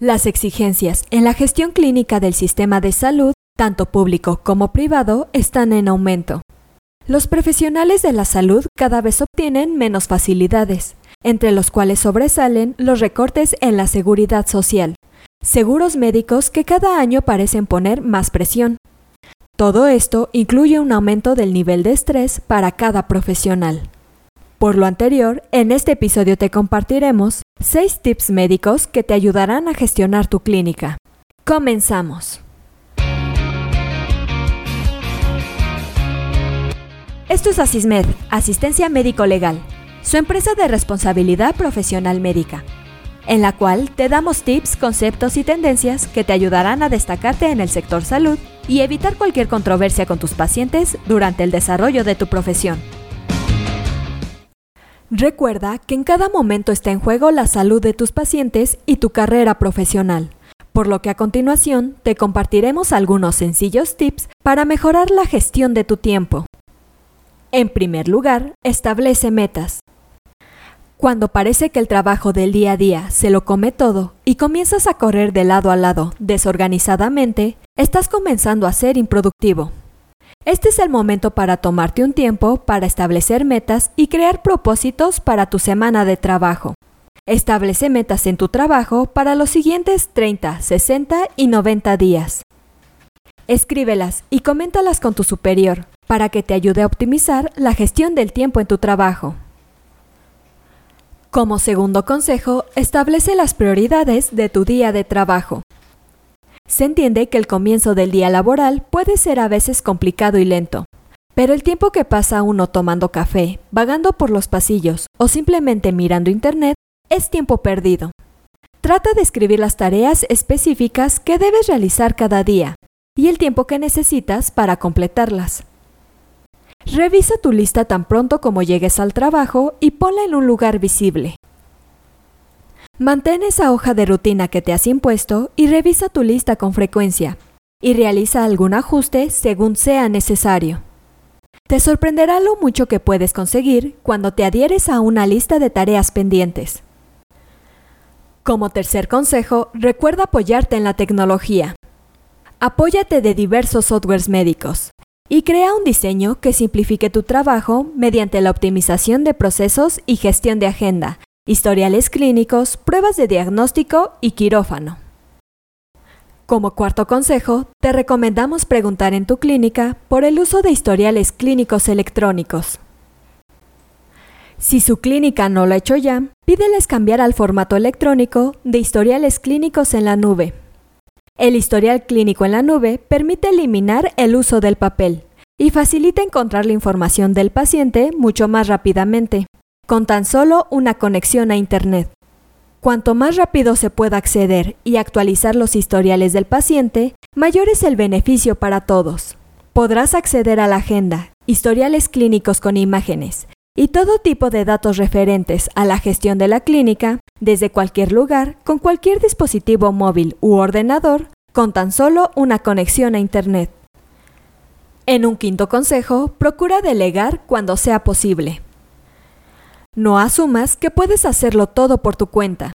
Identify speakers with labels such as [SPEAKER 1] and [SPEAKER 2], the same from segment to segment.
[SPEAKER 1] Las exigencias en la gestión clínica del sistema de salud, tanto público como privado, están en aumento. Los profesionales de la salud cada vez obtienen menos facilidades, entre los cuales sobresalen los recortes en la seguridad social, seguros médicos que cada año parecen poner más presión. Todo esto incluye un aumento del nivel de estrés para cada profesional. Por lo anterior, en este episodio te compartiremos 6 tips médicos que te ayudarán a gestionar tu clínica. Comenzamos. Esto es Asismed, Asistencia Médico Legal, su empresa de responsabilidad profesional médica, en la cual te damos tips, conceptos y tendencias que te ayudarán a destacarte en el sector salud y evitar cualquier controversia con tus pacientes durante el desarrollo de tu profesión. Recuerda que en cada momento está en juego la salud de tus pacientes y tu carrera profesional, por lo que a continuación te compartiremos algunos sencillos tips para mejorar la gestión de tu tiempo. En primer lugar, establece metas. Cuando parece que el trabajo del día a día se lo come todo y comienzas a correr de lado a lado desorganizadamente, estás comenzando a ser improductivo. Este es el momento para tomarte un tiempo para establecer metas y crear propósitos para tu semana de trabajo. Establece metas en tu trabajo para los siguientes 30, 60 y 90 días. Escríbelas y coméntalas con tu superior para que te ayude a optimizar la gestión del tiempo en tu trabajo. Como segundo consejo, establece las prioridades de tu día de trabajo. Se entiende que el comienzo del día laboral puede ser a veces complicado y lento, pero el tiempo que pasa uno tomando café, vagando por los pasillos o simplemente mirando internet es tiempo perdido. Trata de escribir las tareas específicas que debes realizar cada día y el tiempo que necesitas para completarlas. Revisa tu lista tan pronto como llegues al trabajo y ponla en un lugar visible. Mantén esa hoja de rutina que te has impuesto y revisa tu lista con frecuencia y realiza algún ajuste según sea necesario. Te sorprenderá lo mucho que puedes conseguir cuando te adhieres a una lista de tareas pendientes. Como tercer consejo, recuerda apoyarte en la tecnología. Apóyate de diversos softwares médicos y crea un diseño que simplifique tu trabajo mediante la optimización de procesos y gestión de agenda, historiales clínicos, pruebas de diagnóstico y quirófano. Como cuarto consejo, te recomendamos preguntar en tu clínica por el uso de historiales clínicos electrónicos. Si su clínica no lo ha hecho ya, pídeles cambiar al formato electrónico de historiales clínicos en la nube. El historial clínico en la nube permite eliminar el uso del papel y facilita encontrar la información del paciente mucho más rápidamente con tan solo una conexión a Internet. Cuanto más rápido se pueda acceder y actualizar los historiales del paciente, mayor es el beneficio para todos. Podrás acceder a la agenda, historiales clínicos con imágenes y todo tipo de datos referentes a la gestión de la clínica desde cualquier lugar con cualquier dispositivo móvil u ordenador con tan solo una conexión a Internet. En un quinto consejo, procura delegar cuando sea posible. No asumas que puedes hacerlo todo por tu cuenta.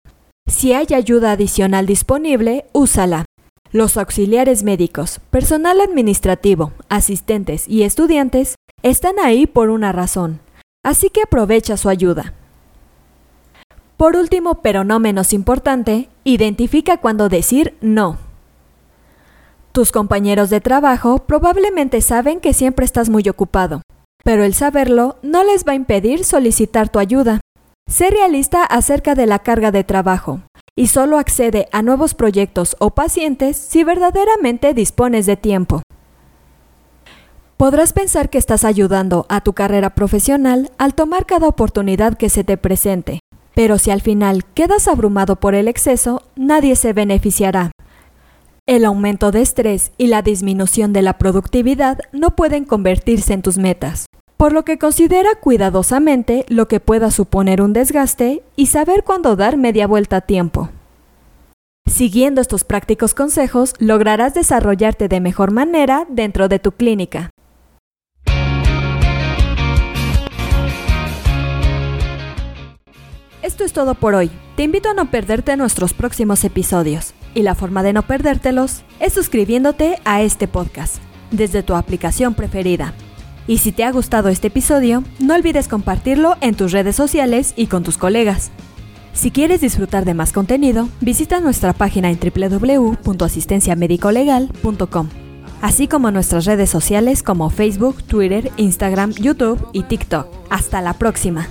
[SPEAKER 1] Si hay ayuda adicional disponible, úsala. Los auxiliares médicos, personal administrativo, asistentes y estudiantes están ahí por una razón, así que aprovecha su ayuda. Por último, pero no menos importante, identifica cuándo decir no. Tus compañeros de trabajo probablemente saben que siempre estás muy ocupado, pero el saberlo no les va a impedir solicitar tu ayuda. Sé realista acerca de la carga de trabajo y solo accede a nuevos proyectos o pacientes si verdaderamente dispones de tiempo. Podrás pensar que estás ayudando a tu carrera profesional al tomar cada oportunidad que se te presente, pero si al final quedas abrumado por el exceso, nadie se beneficiará. El aumento de estrés y la disminución de la productividad no pueden convertirse en tus metas, por lo que considera cuidadosamente lo que pueda suponer un desgaste y saber cuándo dar media vuelta a tiempo. Siguiendo estos prácticos consejos, lograrás desarrollarte de mejor manera dentro de tu clínica. Esto es todo por hoy. Te invito a no perderte nuestros próximos episodios. Y la forma de no perdértelos es suscribiéndote a este podcast desde tu aplicación preferida. Y si te ha gustado este episodio, no olvides compartirlo en tus redes sociales y con tus colegas. Si quieres disfrutar de más contenido, visita nuestra página en www.asistenciamedicolegal.com, así como nuestras redes sociales como Facebook, Twitter, Instagram, YouTube y TikTok. Hasta la próxima.